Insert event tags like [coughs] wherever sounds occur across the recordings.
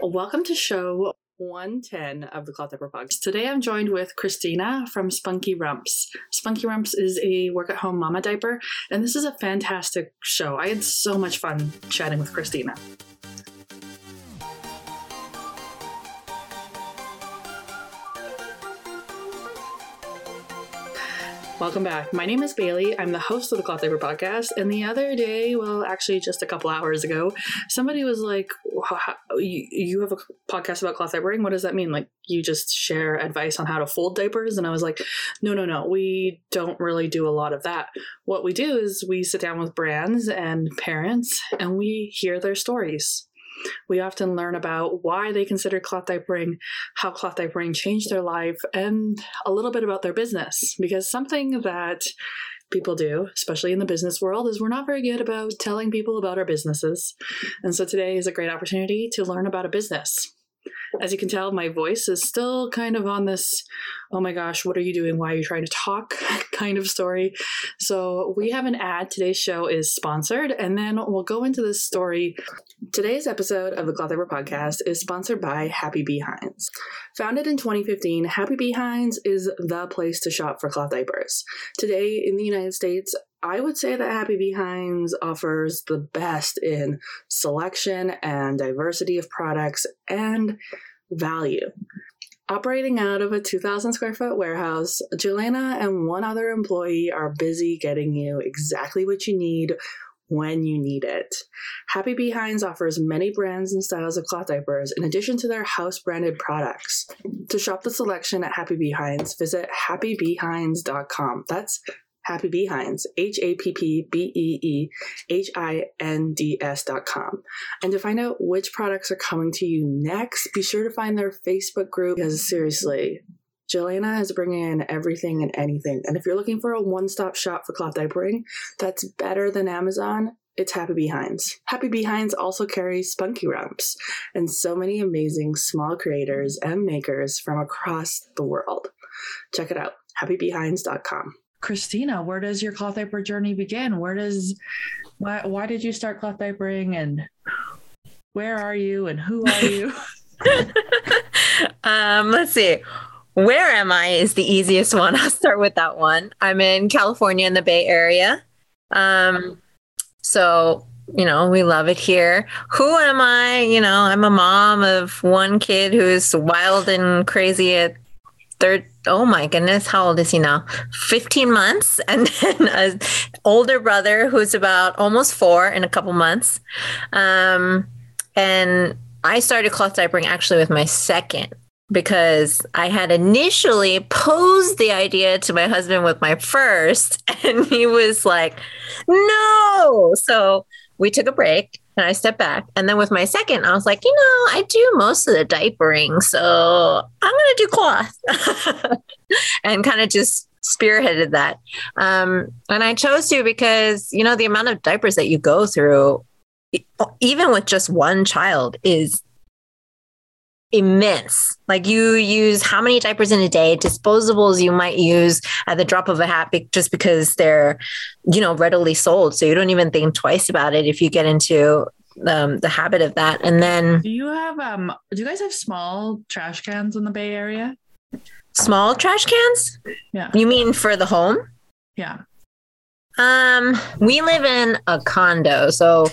Welcome to show 110 of the Cloth Diaper Podcast. Today I'm joined with Christina from Spunky Rumps. Spunky Rumps is a work at home mama diaper, and this is a fantastic show. I had so much fun chatting with Christina. Welcome back. My name is Bailey. I'm the host of the Cloth Diaper Podcast. And the other day, well, actually, just a couple hours ago, somebody was like, you, you have a podcast about cloth diapering? What does that mean? Like, you just share advice on how to fold diapers? And I was like, no, no, no. We don't really do a lot of that. What we do is we sit down with brands and parents and we hear their stories. We often learn about why they consider cloth diapering, how cloth diapering changed their life, and a little bit about their business. Because something that people do, especially in the business world, is we're not very good about telling people about our businesses. And so today is a great opportunity to learn about a business. As you can tell, my voice is still kind of on this, oh my gosh, what are you doing? Why are you trying to talk [laughs] kind of story. So we have an ad. Today's show is sponsored, and then we'll go into this story. Today's episode of the Cloth Diaper Podcast is sponsored by Happy Behinds. Founded in 2015, Happy Behinds is the place to shop for cloth diapers. Today in the United States, I would say that Happy Behinds offers the best in selection and diversity of products and value. Operating out of a 2,000 square foot warehouse, Jelena and one other employee are busy getting you exactly what you need when you need it. Happy Behinds offers many brands and styles of cloth diapers in addition to their house branded products. To shop the selection at Happy Behinds, visit happybehinds.com. That's Happy Behinds, H A P P B E E H I N D S dot com. And to find out which products are coming to you next, be sure to find their Facebook group because seriously, Jelena is bringing in everything and anything. And if you're looking for a one stop shop for cloth diapering that's better than Amazon, it's Happy Behinds. Happy Behinds also carries Spunky Rumps and so many amazing small creators and makers from across the world. Check it out, happybehinds.com. Christina, where does your cloth diaper journey begin? Where does why why did you start cloth diapering and where are you and who are you? [laughs] [laughs] um, let's see. Where am I is the easiest one. [laughs] I'll start with that one. I'm in California in the Bay Area. Um, so you know, we love it here. Who am I? You know, I'm a mom of one kid who's wild and crazy at third oh my goodness how old is he now? 15 months [laughs] and then an older brother who's about almost four in a couple months. Um, and i started cloth diapering actually with my second because i had initially posed the idea to my husband with my first [laughs] and he was like no! So we took a break and I stepped back. And then with my second, I was like, you know, I do most of the diapering. So I'm going to do cloth [laughs] and kind of just spearheaded that. Um, and I chose to because, you know, the amount of diapers that you go through, even with just one child, is immense. Like you use how many diapers in a day, disposables you might use at the drop of a hat just because they're, you know, readily sold. So you don't even think twice about it if you get into um, the habit of that. And then do you have um do you guys have small trash cans in the Bay Area? Small trash cans? Yeah. You mean for the home? Yeah. Um, we live in a condo, so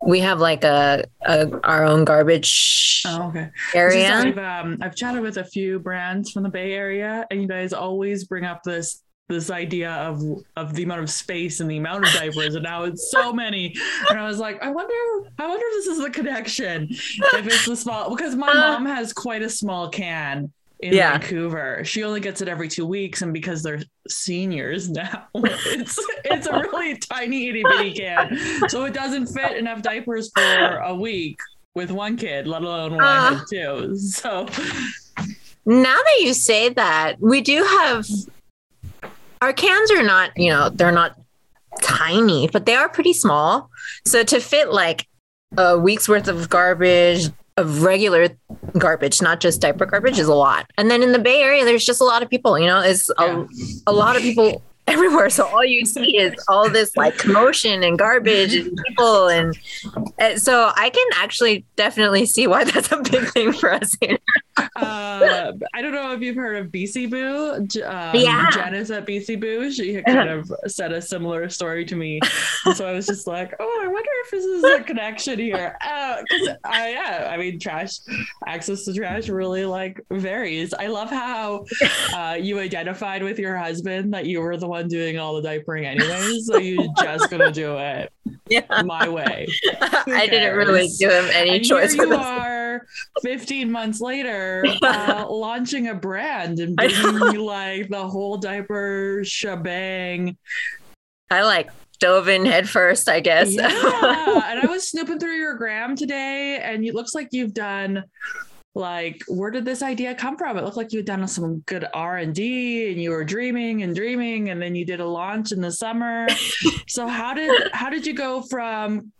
we have like a, a our own garbage oh, okay. area. I've, um, I've chatted with a few brands from the Bay Area, and you guys always bring up this this idea of of the amount of space and the amount of diapers, and now it's so many. And I was like, I wonder, I wonder if this is the connection. If it's the small, because my uh, mom has quite a small can in yeah. Vancouver. She only gets it every two weeks, and because they're seniors [laughs] now, it's it's a really tiny itty bitty [laughs] can, so it doesn't fit enough diapers for a week with one kid, let alone one uh, had two. So now that you say that, we do have our cans are not, you know, they're not tiny, but they are pretty small. So to fit like a week's worth of garbage, of regular garbage, not just diaper garbage, is a lot. And then in the Bay Area, there's just a lot of people. You know, it's a, a lot of people everywhere. So all you see is [laughs] all this like commotion and garbage and people. And, and so I can actually definitely see why that's a big thing for us here. Uh, I don't know if you've heard of BC Boo. Um, Yeah. Janice at BC Boo. She had kind [laughs] of said a similar story to me. And so I was just like, oh, I wonder if this is a connection here. Because I, yeah, I mean, trash, access to trash really like varies. I love how [laughs] uh, you identified with your husband that you were the one doing all the diapering anyways. So you're just to do it [laughs] Yeah. my way. [laughs] I didn't really give him any and choice here you are 15 months later [laughs] uh, launching a brand and bringing like the whole diaper shebang I like dove in headfirst, I guess. yeah and i was snooping through your gram today and it looks like you've done like where did this idea come from? It looked like you had done some good r&d and you were dreaming and dreaming and then you did a launch in the summer. [laughs] So how did how did you go from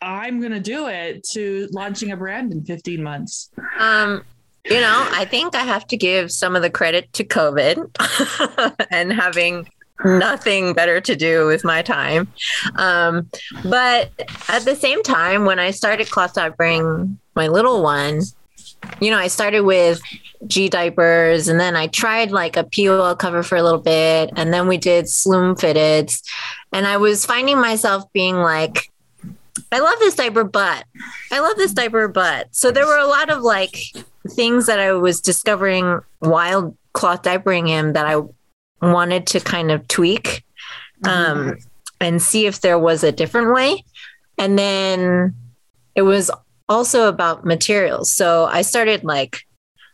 i'm gonna do it to launching a brand in 15 months? Um, you know, I think I have to give some of the credit to COVID [laughs] and having nothing better to do with my time. Um, but at the same time, when I started Cloth Bring my little one, you know, I started with G diapers and then I tried like a PUL cover for a little bit and then we did Sloomb Fitteds. And I was finding myself being like, I love this diaper, but I love this diaper, but so there were a lot of like things that I was discovering while cloth diapering him that I wanted to kind of tweak um, and see if there was a different way. And then it was also about materials. So I started like,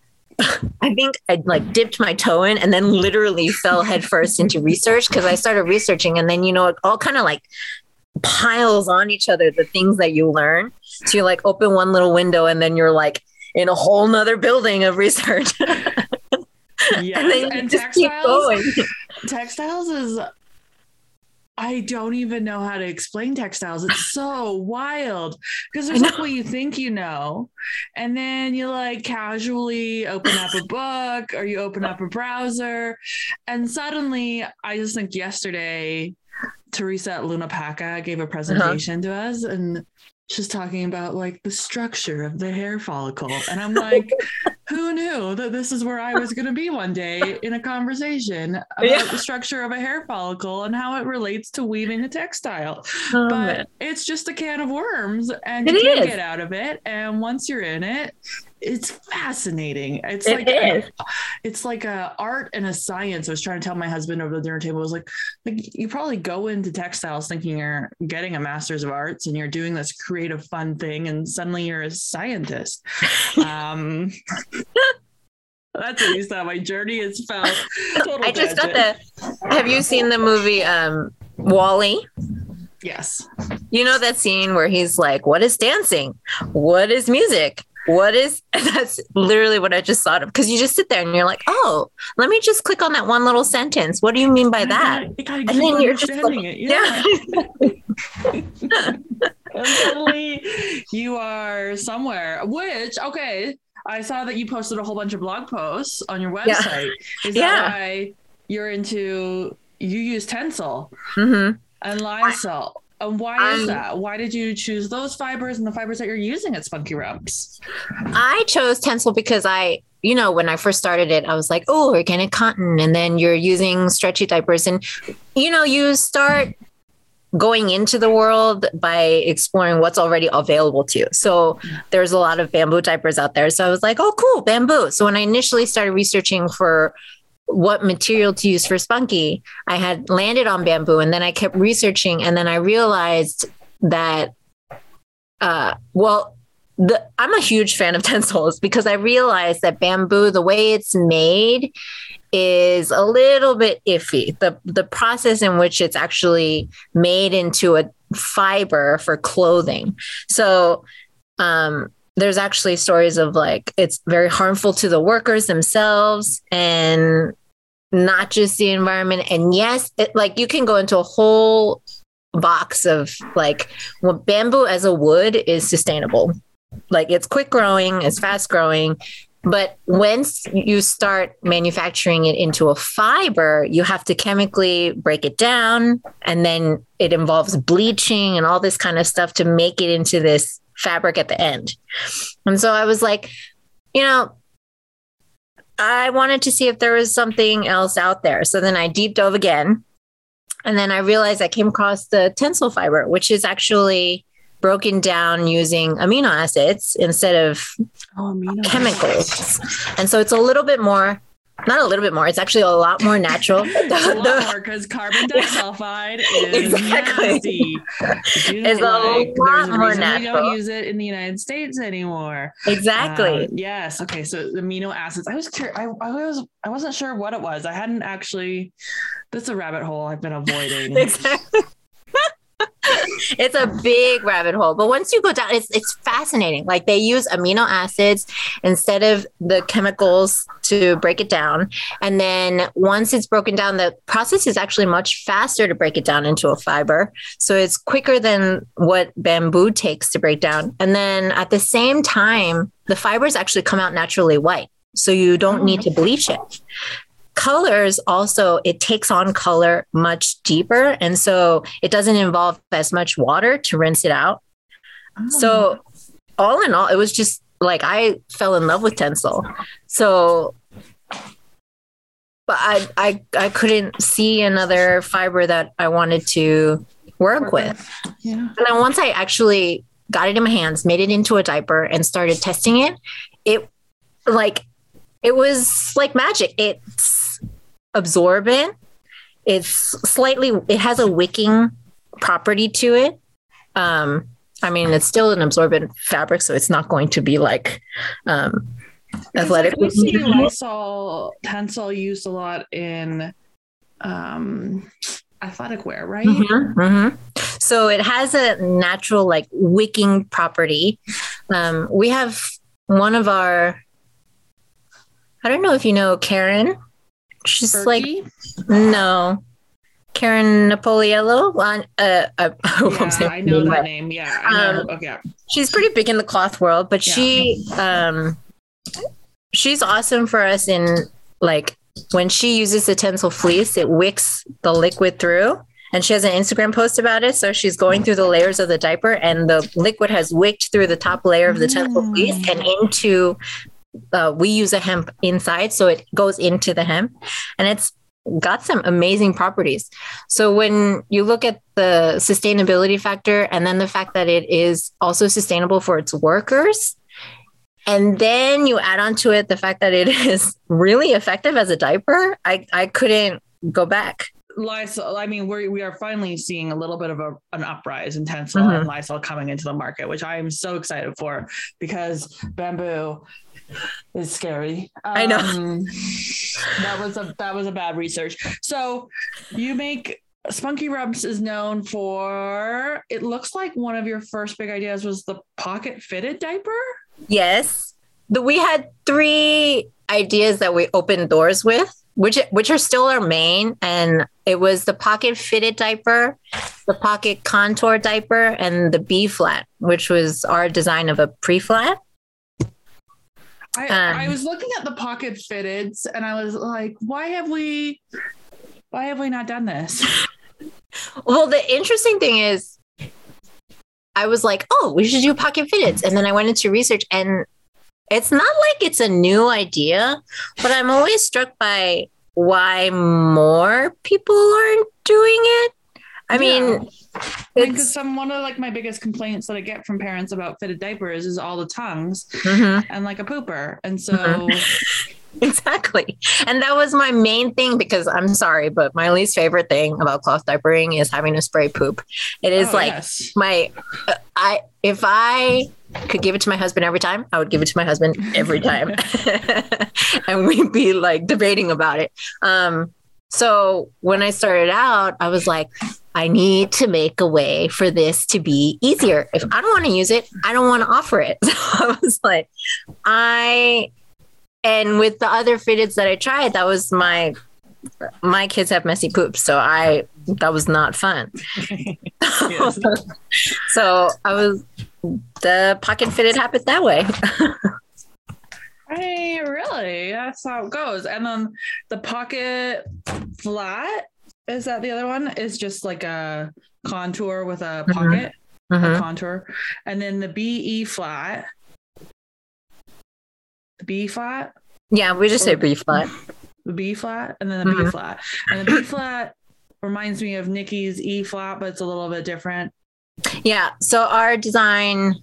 [laughs] I think I like dipped my toe in and then literally fell headfirst into research because I started researching and then, you know, it all kind of like piles on each other the things that you learn. So you like open one little window and then you're like in a whole nother building of research. [laughs] Yes, and then you and just keep textiles. going. Textiles is. I don't even know how to explain textiles. It's so wild. Because there's like what you think you know, and then you like casually open up a book or you open up a browser, and suddenly I just think yesterday, Teresa at Luna Paca gave a uh-huh. presentation to us and she's talking about like the structure of the hair follicle, and I'm like [laughs] who knew that this is where I was going to be one day in a conversation [laughs] about Yeah. the structure of a hair follicle and how it relates to weaving a textile. Oh, but man. it's just a can of worms and It you can't is. get out of it. And once you're in it, it's fascinating. It's It like is. it's like a art and a science. I was trying to tell my husband over the dinner table. I was like, like you probably go into textiles thinking you're getting a master's of arts and you're doing this creative, fun thing, and suddenly you're a scientist. [laughs] um, that's at least how my journey has felt. I just got the. Have you seen the movie um, WALL-E? yes. You know that scene where he's like, "What is dancing? What is music? What is?" [laughs] That's literally what I just thought of. Because you just sit there and you're like, "Oh, let me just click on that one little sentence. What do you mean by that?" [laughs] You gotta And then you're just understanding like, it. Yeah. [laughs] suddenly you are somewhere. Which okay, I saw that you posted a whole bunch of blog posts on your website. Yeah. Is Yeah. that why you're into? You use Tencel hmm and Lyocell. And why is I'm- that? Why did you choose those fibers and the fibers that you're using at Spunky Rumps? I chose Tencel because I, you know, when I first started it, I was like, oh, organic cotton. And then you're using stretchy diapers. And, you know, you start going into the world by exploring what's already available to you. So there's a lot of bamboo diapers out there. So I was like, oh, cool, bamboo. So when I initially started researching for what material to use for spunky, I had landed on bamboo and then I kept researching and then I realized that uh well the I'm a huge fan of [laughs] Tencels because I realized that bamboo, the way it's made, is a little bit iffy. The the process in which it's actually made into a fiber for clothing. So um there's actually stories of like it's very harmful to the workers themselves and not just the environment. And yes, it, like you can go into a whole box of like well, bamboo as a wood is sustainable like it's quick growing, it's fast growing. But once you start manufacturing it into a fiber, you have to chemically break it down. And then it involves bleaching and all this kind of stuff to make it into this fabric at the end. And so I was like, you know, I wanted to see if there was something else out there. So then I deep dove again. And then I realized I came across the Tencel fiber, which is actually broken down using amino acids instead of Oh, amino chemicals. And so it's a little bit more, not a little bit more, it's actually a lot more natural. [laughs] A lot more because carbon [laughs] disulfide [laughs] is Exactly. nasty. It's a like- lot more reason We don't use it in the United States anymore. exactly. Um, yes. Okay. So amino acids. I was curious. I, I was. I wasn't sure what it was. I hadn't actually. This is a rabbit hole I've been avoiding. exactly. [laughs] it's a big rabbit hole, but once you go down, it's it's fascinating. Like they use amino acids instead of the chemicals to break it down, and then once it's broken down, the process is actually much faster to break it down into a fiber. So it's quicker than what bamboo takes to break down, and then at the same time, the fibers actually come out naturally white, so you don't oh. need to bleach it colors also it takes on color much deeper. And so it doesn't involve as much water to rinse it out. So oh. all in all it was just like i fell in love with tencel. So but i i, I couldn't see another fiber that i wanted to work with. Yeah. and then once I actually got it in my hands, made it into a diaper, and started testing it, it like it was like magic. It's absorbent. It's slightly. It has a wicking property to it. Um, I mean, it's still an absorbent fabric, so it's not going to be like um, athletic. We see Lyocell Tencel used a lot in um, athletic wear, right? Mhm, mhm. So it has a natural like wicking property. Um, we have one of our, I don't know if you know Karen. She's like no, Karen Napoliello. On uh, uh, I hope I'm yeah, saying I know that name. Yeah, I know. Um, okay. She's pretty big in the cloth world, but Yeah. she um, she's awesome for us in like when she uses the Tencel fleece, it wicks the liquid through. And she has an Instagram post about it. So she's going through the layers of the diaper, and the liquid has wicked through the top layer of the Tencel fleece and into. Uh, we use a hemp inside, so it goes into the hemp, and it's got some amazing properties. So when you look at the sustainability factor, and then the fact that it is also sustainable for its workers, and then you add onto it the fact that it [laughs] is really effective as a diaper, I I couldn't go back. Lyocell, I mean, we we are finally seeing a little bit of a, an uprise in Tencel Mhm. and Lyocell coming into the market, which I am so excited for because bamboo is scary. I know. Um, that was a that was a bad research. So you make Spunky Rumps is known for. It looks like one of your first big ideas was the pocket fitted diaper. Yes. The, we had three ideas that we opened doors with, which which are still our main. And it was the pocket fitted diaper, the pocket contour diaper, and the B flat, which was our design of a pre flat. I, Um, I was looking at the pocket fitteds and I was like, why have we why have we not done this? Well, the interesting thing is, I was like, oh, we should do pocket fitteds. And then I went into research, and it's not like it's a new idea, but I'm always struck by why more people aren't doing it. I mean, because it's some one of like my biggest complaints that I get from parents about fitted diapers is all the tongues Mhm, and like a pooper. And so Mm-hmm. [laughs] exactly. And that was my main thing because I'm sorry, but my least favorite thing about cloth diapering is having to spray poop. It is Oh, like yes. my uh, I if I could give it to my husband every time, I would give it to my husband every time. [laughs] [laughs] and we'd be like debating about it. Um so when I started out, I was like I need to make a way for this to be easier. If I don't want to use it, I don't want to offer it. [laughs] So I was like I and with the other fitteds that I tried, that was my my kids have messy poops, so I that was not fun. [laughs] [laughs] So I was the pocket fitted happened that way. I I really that's how it goes. And then the pocket flat is that the other one is just like a contour with a Mhm. pocket a Mhm. contour, and then the B E flat, the B flat, Yeah, we just say B flat. the B flat, and then the B Mhm. flat, and the B [coughs] flat reminds me of Nikki's E flat, but it's a little bit different. Yeah. So our design,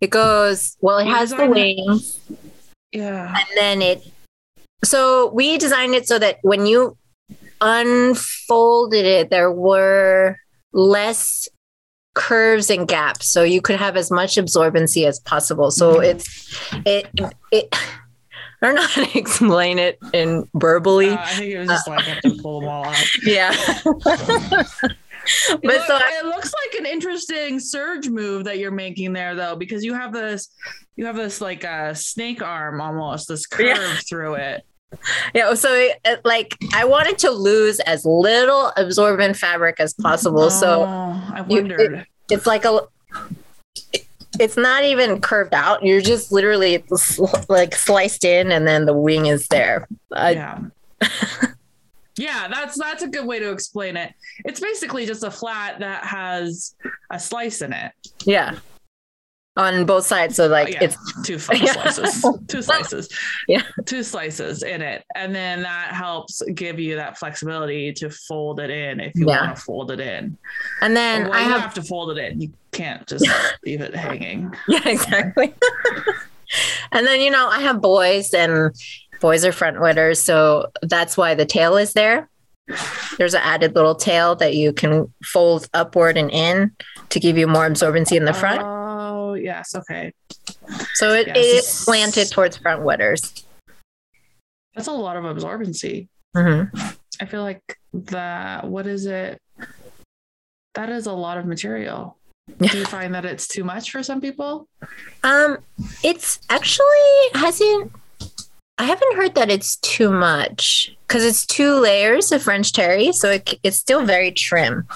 it goes well. It has the wings, Yeah. and then it. So we designed it so that when you unfolded it, there were less curves and gaps, so you could have as much absorbency as possible. So Mhm. it's it it. I don't know how to [laughs] explain it in verbally. Uh, I think it was just like I have to pull them all out. [laughs] yeah. [laughs] It, [laughs] but look- so I- it looks like an interesting surge move that you're making there, though, because you have this, you have this like a snake arm almost, this curve Yeah. through it. Yeah, so it, like I wanted to lose as little absorbent fabric as possible. So Oh, I you- it- wondered. it's like a it's not even curved out. You're just literally like sliced in and then the wing is there. I, [laughs] yeah. that's that's a good way to explain it. It's basically just a flat that has a slice in it. yeah. On both sides so like Yeah, it's two [laughs] slices, [laughs] two slices, Yeah. two slices in it, and then that helps give you that flexibility to fold it in if you Yeah. want to fold it in. and then Well, I you have have to fold it in. You can't just [laughs] leave it hanging. Yeah, exactly. and then, you know, I have boys and boys are front wetters. So that's why the tail is there. There's an added little tail that you can fold upward and in to give you more absorbency in the front. Oh yes, okay. So it, yes. is slanted towards front wetters. That's a lot of absorbency. Mhm. I feel like that. What is it? That is a lot of material. Do you [laughs] find that it's too much for some people? Um, it's actually hasn't. I haven't heard that it's too much because it's two layers of French terry, so it, it's still very trim.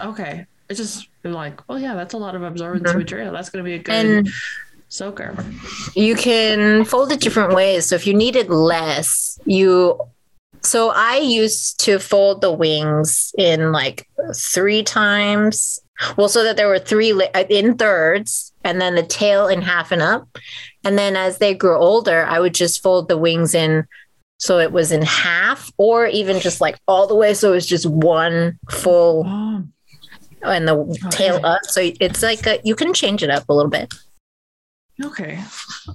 Okay, it's just like, well, yeah, that's a lot of absorbent Mhm. material. That's going to be a good And soaker. you can fold it different ways. So if you needed less, you so I used to fold the wings in like three times. Well, so that there were three la- uh, in thirds, and then the tail in half and up. And then as they grew older, I would just fold the wings in so it was in half, or even just like all the way, so it was just one full Oh, and the tail up. So it's like a, you can change it up a little bit. okay.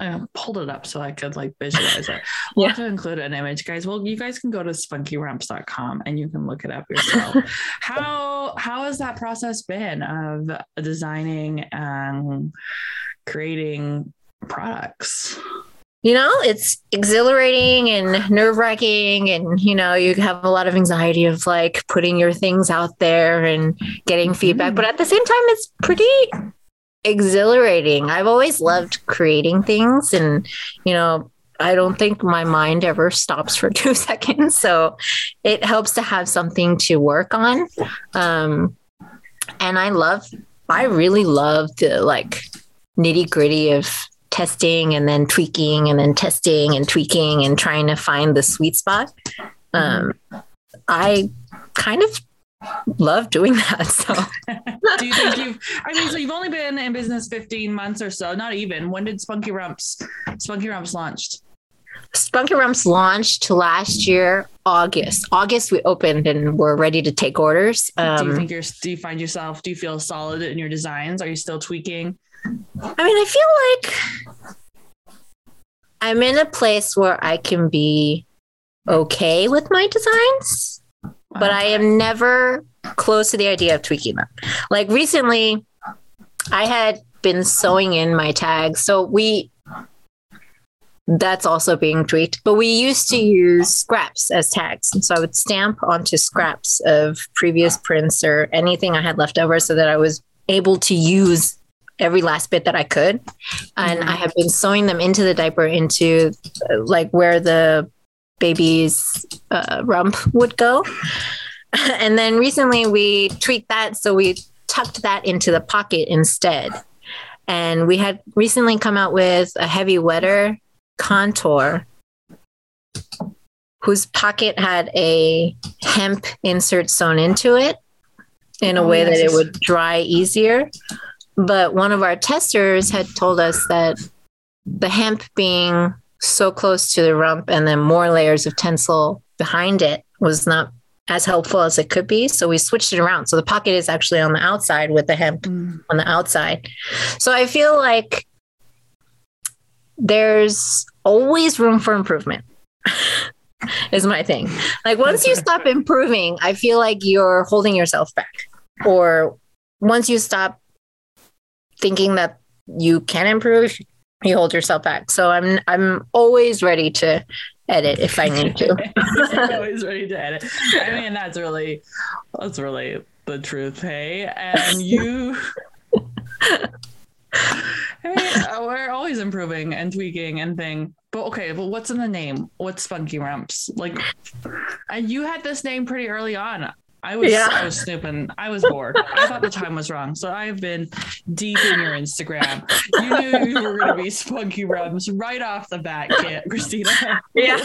I um, pulled it up so I could like visualize it. [laughs] We'll have to include an image, guys. Well, you guys can go to spunkyrumps.com and you can look it up yourself. [laughs] how how has that process been of designing and creating products? you know, it's exhilarating and nerve wracking. And, you know, you have a lot of anxiety of like putting your things out there and getting feedback. But at the same time, it's pretty exhilarating. I've always loved creating things. And, you know, I don't think my mind ever stops for [laughs] two seconds. So it helps to have something to work on. Um, and I love, I really love the like nitty gritty of testing and then tweaking and then testing and tweaking and trying to find the sweet spot. Um, I kind of love doing [laughs] that. So [laughs] Do you think you've I mean so you've only been in business 15 months or so, not even. When did Spunky Rumps Spunky Rumps launched? Spunky Rumps launched last year, August. August we opened and we're ready to take orders. do you Um, think you're do you find yourself do you feel solid in your designs? Are you still tweaking? I mean, I feel like I'm in a place where I can be okay with my designs. but I am never close to the idea of tweaking them. Like recently, I had been sewing in my tags. So we, that's also being tweaked, but we used to use scraps as tags. And so I would stamp onto scraps of previous prints or anything I had left over so that I was able to use every last bit that I could. And Mhm. I have been sewing them into the diaper into uh, like where the baby's uh, rump would go. [laughs] and then recently we tweaked that. So we tucked that into the pocket instead. And we had recently come out with a heavy wetter contour whose pocket had a hemp insert sewn into it in a Oh, way that it would dry easier. But one of our testers had told us that the hemp being so close to the rump and then more layers of tencel behind it was not as helpful as it could be. So we switched it around. So the pocket is actually on the outside with the hemp Mm. on the outside. So I feel like there's always room for improvement. [laughs] is my thing. Like once you stop improving, I feel like you're holding yourself back. Or once you stop thinking that you can improve, you hold yourself back. So I'm I'm always ready to edit if I need to. [laughs] [laughs] Always ready to edit. I mean, that's really, that's really the truth, hey. And you, [laughs] I mean, uh, we're always improving and tweaking and thing. But okay, but what's in the name? What's Spunky Rumps? Like, and you had this name pretty early on. I was, Yeah. I was snooping. I was bored. I thought the time was wrong, so I've been deep in your Instagram. You knew you were going to be Spunky Rumps right off the bat, Kit, Christina. Yeah.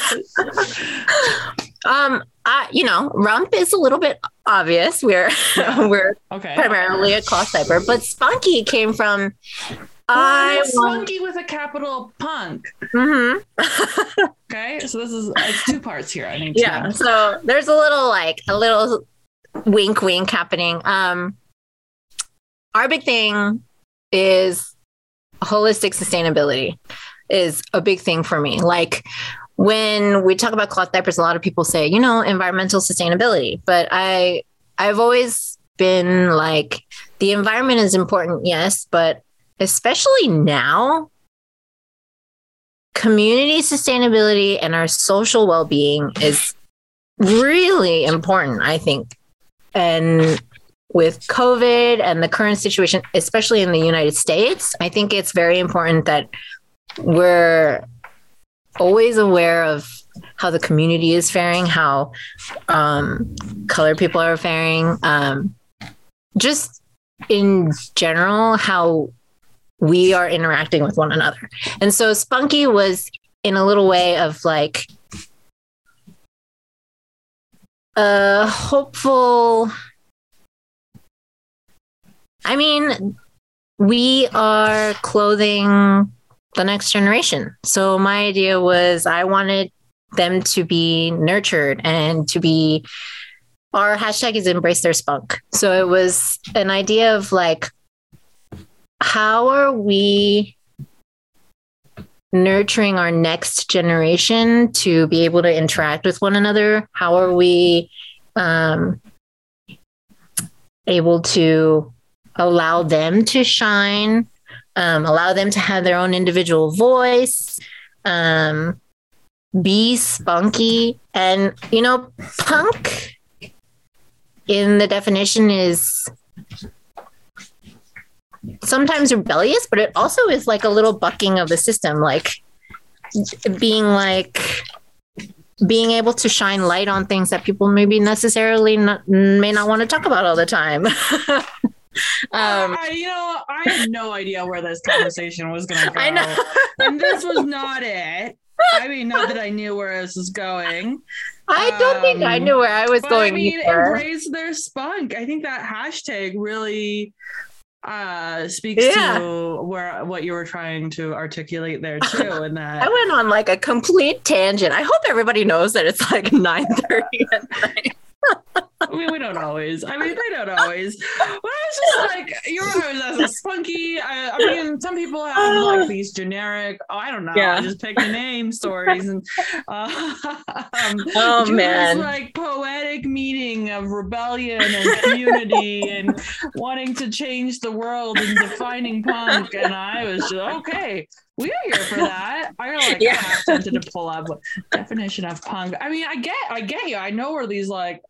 Um I you know, rump is a little bit obvious. We're Yeah. [laughs] we're Okay. primarily a cloth diaper, but spunky came from I Spunky with a capital punk. Mhm. [laughs] Okay, so this is it's two parts here. I need to yeah so there's a little like a little wink wink happening. Um our big thing is holistic sustainability is a big thing for me. Like when we talk about cloth diapers a lot of people say you know environmental sustainability but i i've always been like the environment is important yes but especially now community sustainability and our social well-being is really important i think and with covid and the current situation especially in the united states i think it's very important that we're always aware of how the community is faring how um, colored people are faring um, just in general how we are interacting with one another. And so spunky was in a little way of like a hopeful. I mean we are clothing the next generation. So my idea was i wanted them to be nurtured and to be our hashtag is embrace their spunk. So it was an idea of like how are we nurturing our next generation to be able to interact with one another? How are we um, able to allow them to shine, um, allow them to have their own individual voice, um, be spunky? And, you know, punk in the definition is sometimes rebellious, but it also is like a little bucking of the system, like being like being able to shine light on things that people maybe necessarily not, may not want to talk about all the time. [laughs] um, I, you know, I had no idea where this conversation was going to go. I know. and this was not it. I mean, not that I knew where this was going. I don't think I Um, knew where I was going I mean, either. embrace their spunk. I think that hashtag really uh speaks Yeah. to where what you were trying to articulate there [laughs] too and that I went on like a complete tangent. I hope everybody knows that it's like 9:30 at night. I mean, we don't always. I mean, they don't always. But I was just like, you're always as a spunky. I, I mean, some people have like [sighs] these generic. Oh, I don't know. Yeah. I just pick a name stories and. Uh, [laughs] um, Oh, man. like poetic meaning of rebellion and unity and wanting to change the world and defining punk, and I was just okay. We are here for that. [laughs] I was like, Yeah. I tempted to pull up definition of punk. I mean, I get, I get you. I know where these like,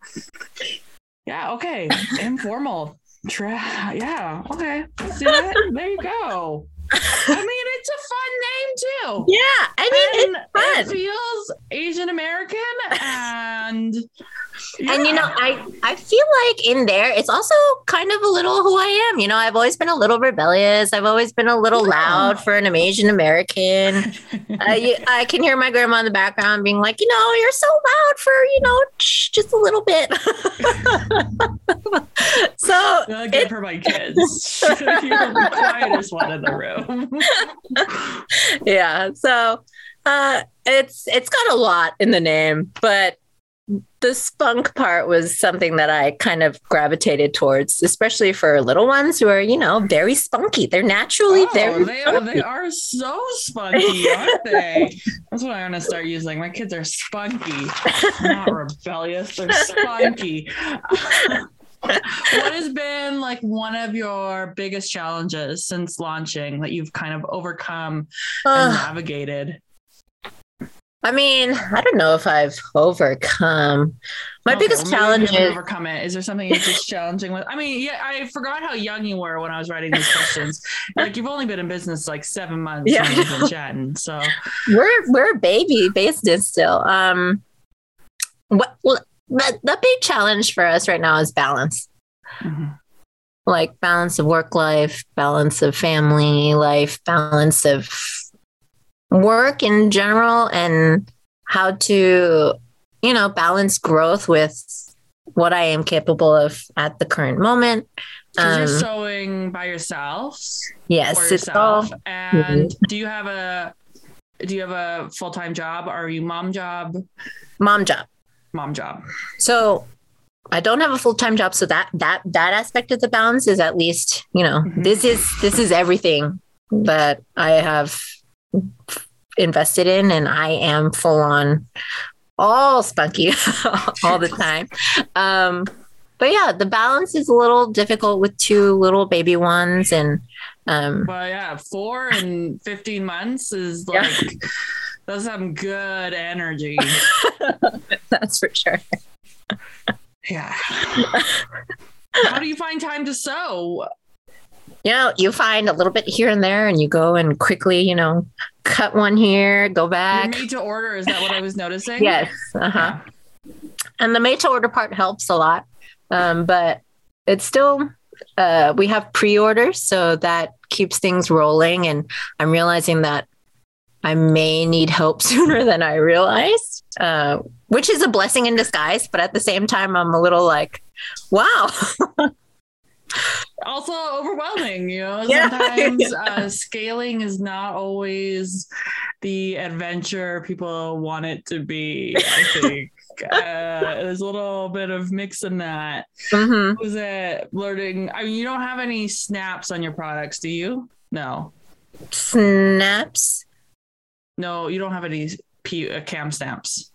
yeah, okay, informal. Tra- yeah, okay, let's that. There you go. I mean, it's a fun name too. Yeah, I mean and it's it feels Asian American and And you know. I I feel like in there, it's also kind of a little who I am. You know, I've always been a little rebellious. I've always been a little Yeah. loud for an Asian American. [laughs] I I can hear my grandma in the background being like, you know, you're so loud for you know just a little bit. [laughs] so Uh, good for my kids. [laughs] You're the quietest one in the room. [laughs] yeah, so uh, it's it's got a lot in the name, but the spunk part was something that I kind of gravitated towards, especially for little ones who are, you know, very spunky. They're naturally Oh, very they, are, spunky. they are so spunky, [laughs] aren't they? That's what I'm gonna start using. My kids are spunky, not [laughs] rebellious. They're spunky. What has been like one of your biggest challenges since launching that you've kind of overcome and navigated? I mean, I don't know if I've overcome. My Okay, biggest well, challenge is overcome it. Is there something you're just challenging with? I mean, yeah, I forgot how young you were when I was writing these questions. like you've only been in business like seven months. Yeah, we've been chatting. So we're we're a baby business still. Um, what well, the, the big challenge for us right now is balance. mhm. like balance of work life, balance of family life, balance of work in general, and how to, you know, balance growth with what I am capable of at the current moment. 'Cause you're Um, sewing by yourself yes, for it's all yourself. And do you have a do you have a full time job? Are you mom job? mom job. Mom job. So I don't have a full time job, so that that that aspect of the balance is at least you know Mhm. this is this is everything that I have invested in, and I am full on all spunky [laughs] all the time. Um, but yeah, the balance is a little difficult with two little baby ones, and um, But yeah, four and fifteen months is Yeah. That's some good energy. [laughs] that's for sure. Yeah. How do you find time to sew? you know, you find a little bit here and there, and you go and quickly, you know, cut one here, go back. made to order. Is that what I was [laughs] noticing? Yes. Uh huh. And the made to order part helps a lot. Um, but it's still, uh, we have pre orders, so that keeps things rolling. And I'm realizing that I may need help [laughs] sooner than I realized, uh, which is a blessing in disguise. But at the same time, I'm a little like, wow. [laughs] also overwhelming you know Yeah. [laughs] sometimes uh, scaling is not always the adventure people want it to be i think uh, there's a little bit of mix in that hmm was it learning i mean you don't have any snaps on your products do you no Snaps. No you don't have any P- uh, cam stamps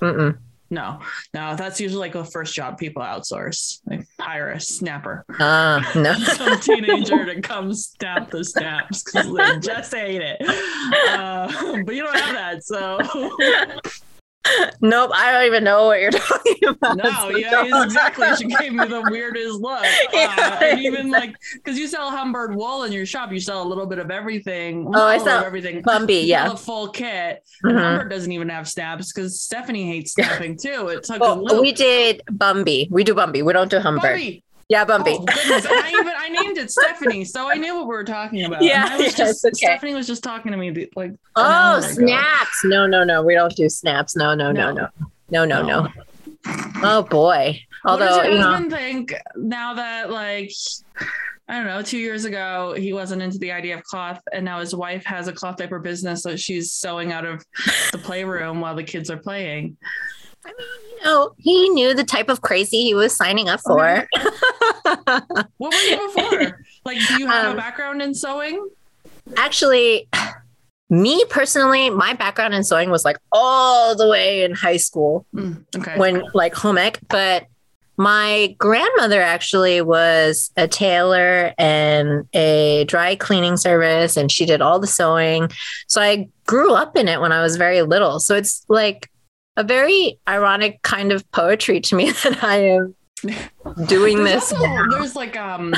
Mm-mm. no no that's usually like the first job people outsource they hire a snapper Ah, no. [laughs] some teenager to come snap the snaps because they just ate it. Uh, [laughs] but you don't have that, so [laughs] nope. I don't even know what you're [laughs] talking about. no, [laughs] yeah, exactly. She gave me the weirdest look. [laughs] Uh, and even like, because you sell Humbird wool in your shop, you sell a little bit of everything. Oh, I sell everything. Bumby, yeah. the full kit. And Mhm. Humbird doesn't even have snaps because Stephanie hates snapping too. It took a Well, we did Bumby. We do Bumby. We don't do Humbird. Bumby. Yeah, bumpy. Oh goodness! I [laughs] even I named it Stephanie, so I knew what we were talking about. Yeah, I was [laughs] just, okay. Stephanie was just talking to me like. oh, ago. snaps. No, no, no. We don't do snaps. No, no, no, no. No, no, no. Oh boy. what does Although, your you know, think now that like I don't know, two years ago he wasn't into the idea of cloth, and now his wife has a cloth diaper business that she's sewing out of the playroom while the kids are playing. You know, he knew the type of crazy he was signing up for. [laughs] What were you before? like, do you have Um, a background in sewing? Actually, me personally, my background in sewing was like all the way in high school. Mm, okay. when like home ec, but my grandmother actually was a tailor and a dry cleaning service and she did all the sewing. So I grew up in it when I was very little. So it's like a very ironic kind of poetry to me [laughs] that I am doing There's this. also- there's like um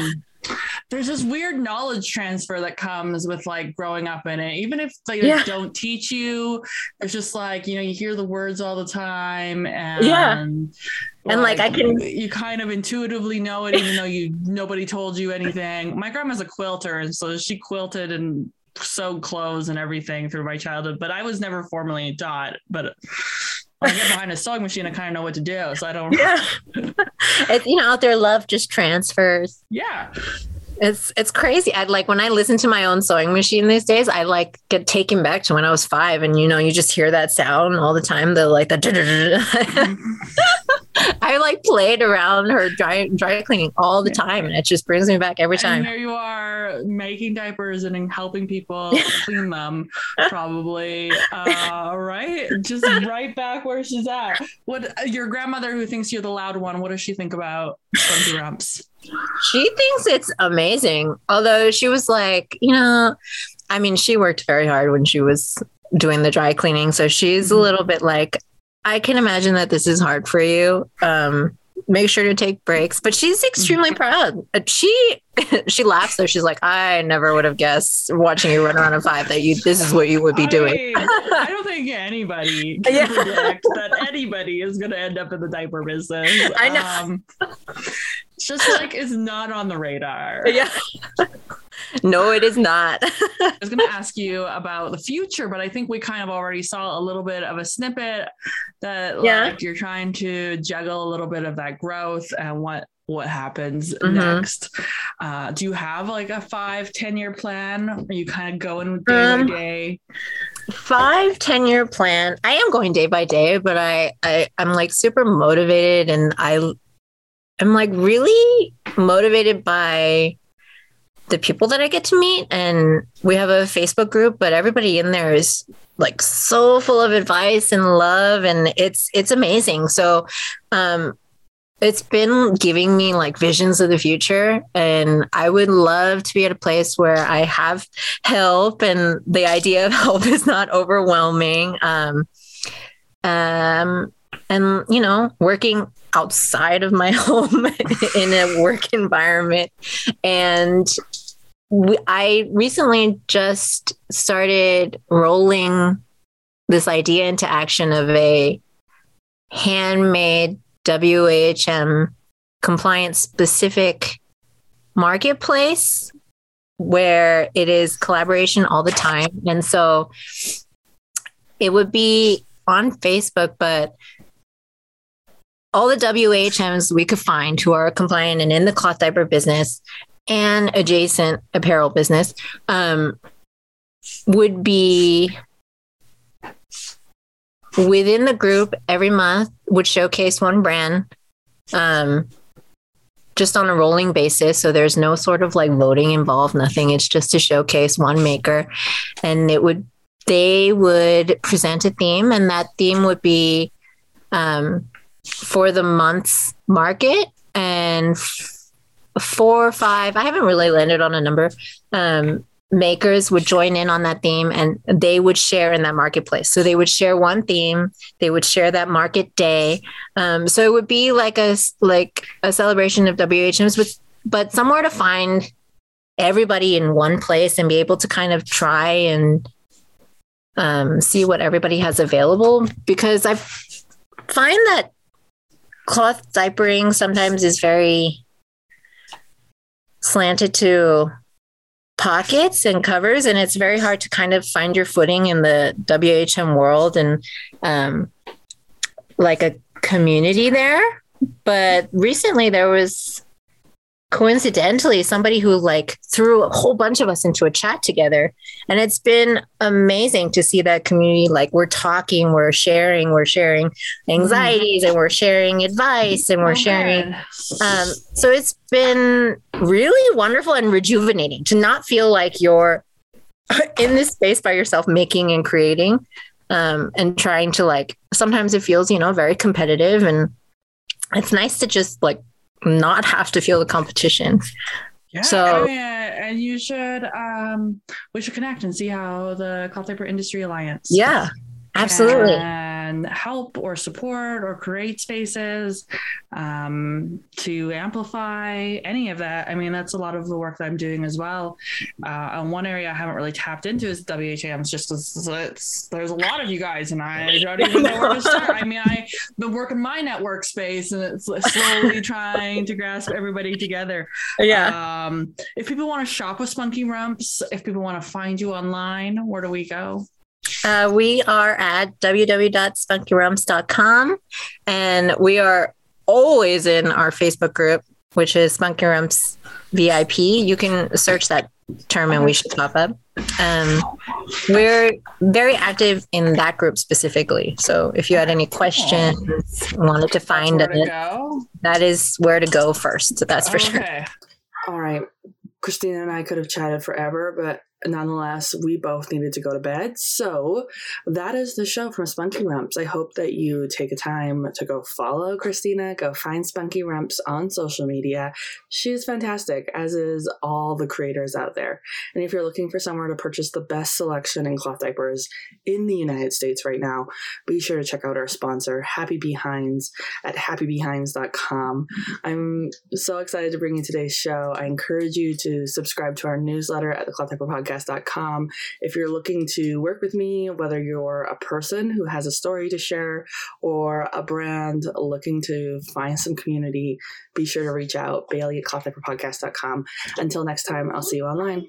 there's this weird knowledge transfer that comes with like growing up in it even if they Yeah. don't teach you it's just like you know you hear the words all the time and Yeah. And, like, I can- you kind of intuitively know it even though you nobody told you anything my grandma's a quilter and so she quilted and sewed clothes and everything through my childhood but i was never formally taught but Oh, I get behind a sewing machine, I kind of know what to do. So I don't. Yeah. [laughs] [laughs] it's you know, out there love just transfers. Yeah. It's it's crazy. I like when I listen to my own sewing machine these days, I like get taken back to when I was five and you know, you just hear that sound all the time, the like the [laughs] I like played around her dry dry cleaning all the time and it just brings me back every time. And time. here you are making diapers and helping people [laughs] clean them, probably. Uh, right? Just right back where she's at. What your grandmother who thinks you're the loud one, what does she think about Rumps? She thinks it's amazing. Although she was like, you know, I mean, she worked very hard when she was doing the dry cleaning. So she's a Mhm. little bit like, I can imagine that this is hard for you. Um, make sure to take breaks. But she's extremely proud. Uh, She [laughs] she laughs though. She's like, I never would have guessed watching you run around a five that you this is what you would be I doing. mean, [laughs] I don't think anybody can Yeah. predict that anybody is going to end up in the diaper business. [laughs] I know. Um, just like it's not on the radar. Yeah. no, it is not. [laughs] I was going to ask you about the future, but I think we kind of already saw a little bit of a snippet that Yeah. like you're trying to juggle a little bit of that growth and what what happens Mhm. next. Uh, do you have like a five, 10 year plan? Are you kind of going day Um, by day? five ten year plan i am going day by day but I, I i'm like super motivated and i i'm like really motivated by the people that i get to meet and we have a facebook group but everybody in there is like so full of advice and love and it's it's amazing. So um it's been giving me like visions of the future and i would love to be at a place where i have help and the idea of [laughs] help is not overwhelming. Um um and you know working outside of my [laughs] home in a work environment and we, i recently just started rolling this idea into action of a handmade WHM compliance specific marketplace where it is collaboration all the time. And so it would be on Facebook, but all the WHMs we could find who are compliant and in the cloth diaper business and adjacent apparel business um, would be within the group every month would showcase one brand um, just on a rolling basis. So there's no sort of like voting involved, nothing. It's just to showcase one maker. And it would, they would present a theme, and that theme would be um, for the month's market. And four or five, I haven't really landed on a number, um, makers would join in on that theme and they would share in that marketplace. So they would share one theme, they would share that market day. Um, so it would be like a like a celebration of WHMs, with but somewhere to find everybody in one place and be able to kind of try and um, see what everybody has available. Because I find that cloth diapering sometimes is very slanted to pockets and covers and it's very hard to kind of find your footing in the WHM world and um, like a community there. But recently there was coincidentally somebody who like threw a whole bunch of us into a chat together and it's been amazing to see that community like we're talking we're sharing we're sharing anxieties and we're sharing advice and we're Oh, sharing um, so it's been really wonderful and rejuvenating to not feel like you're [laughs] in this space by yourself, making and creating, um, and trying to like. Sometimes it feels, you know, very competitive, and it's nice to just like not have to feel the competition. Yeah, So- I mean, and you should um we should connect and see how the cloth diaper industry alliance Yeah, absolutely. can help or support or create spaces um, to amplify any of that, I mean, that's a lot of the work that I'm doing as well. Uh, and one area I haven't really tapped into is WHAM. It's just it's, it's, there's a lot of you guys, and I don't even know where to start. [laughs] I mean, I've been working my network space, and it's slowly [laughs] trying to grasp everybody together. Yeah. Um, if people want to shop with Spunky Rumps, if people want to find you online, where do we go? Uh, we are at www.spunkyrumps.com and we are always in our Facebook group, which is Spunky Rumps VIP. You can search that term and we should pop up. Um, we're very active in that group specifically. So if you had any questions, wanted to find Where to it, that is where to go first. So that's for sure. All right. Christina and I could have chatted forever, but nonetheless, we both needed to go to bed. So that is the show from Spunky Rumps. I hope that you take a time to go follow Christina, go find Spunky Rumps on social media. She is fantastic, as is all the creators out there. And if you're looking for somewhere to purchase the best selection in cloth diapers in the United States right now, be sure to check out our sponsor, Happy Behinds, at happybehinds.com. I'm so excited to bring you today's show. I encourage you to subscribe to our newsletter at theclothdiaperpodcast.com. If you're looking to work with me, whether you're a person who has a story to share or a brand looking to find some community, be sure to reach out, Bailey at clothdiaperpodcast.com. Until next time, I'll see you online.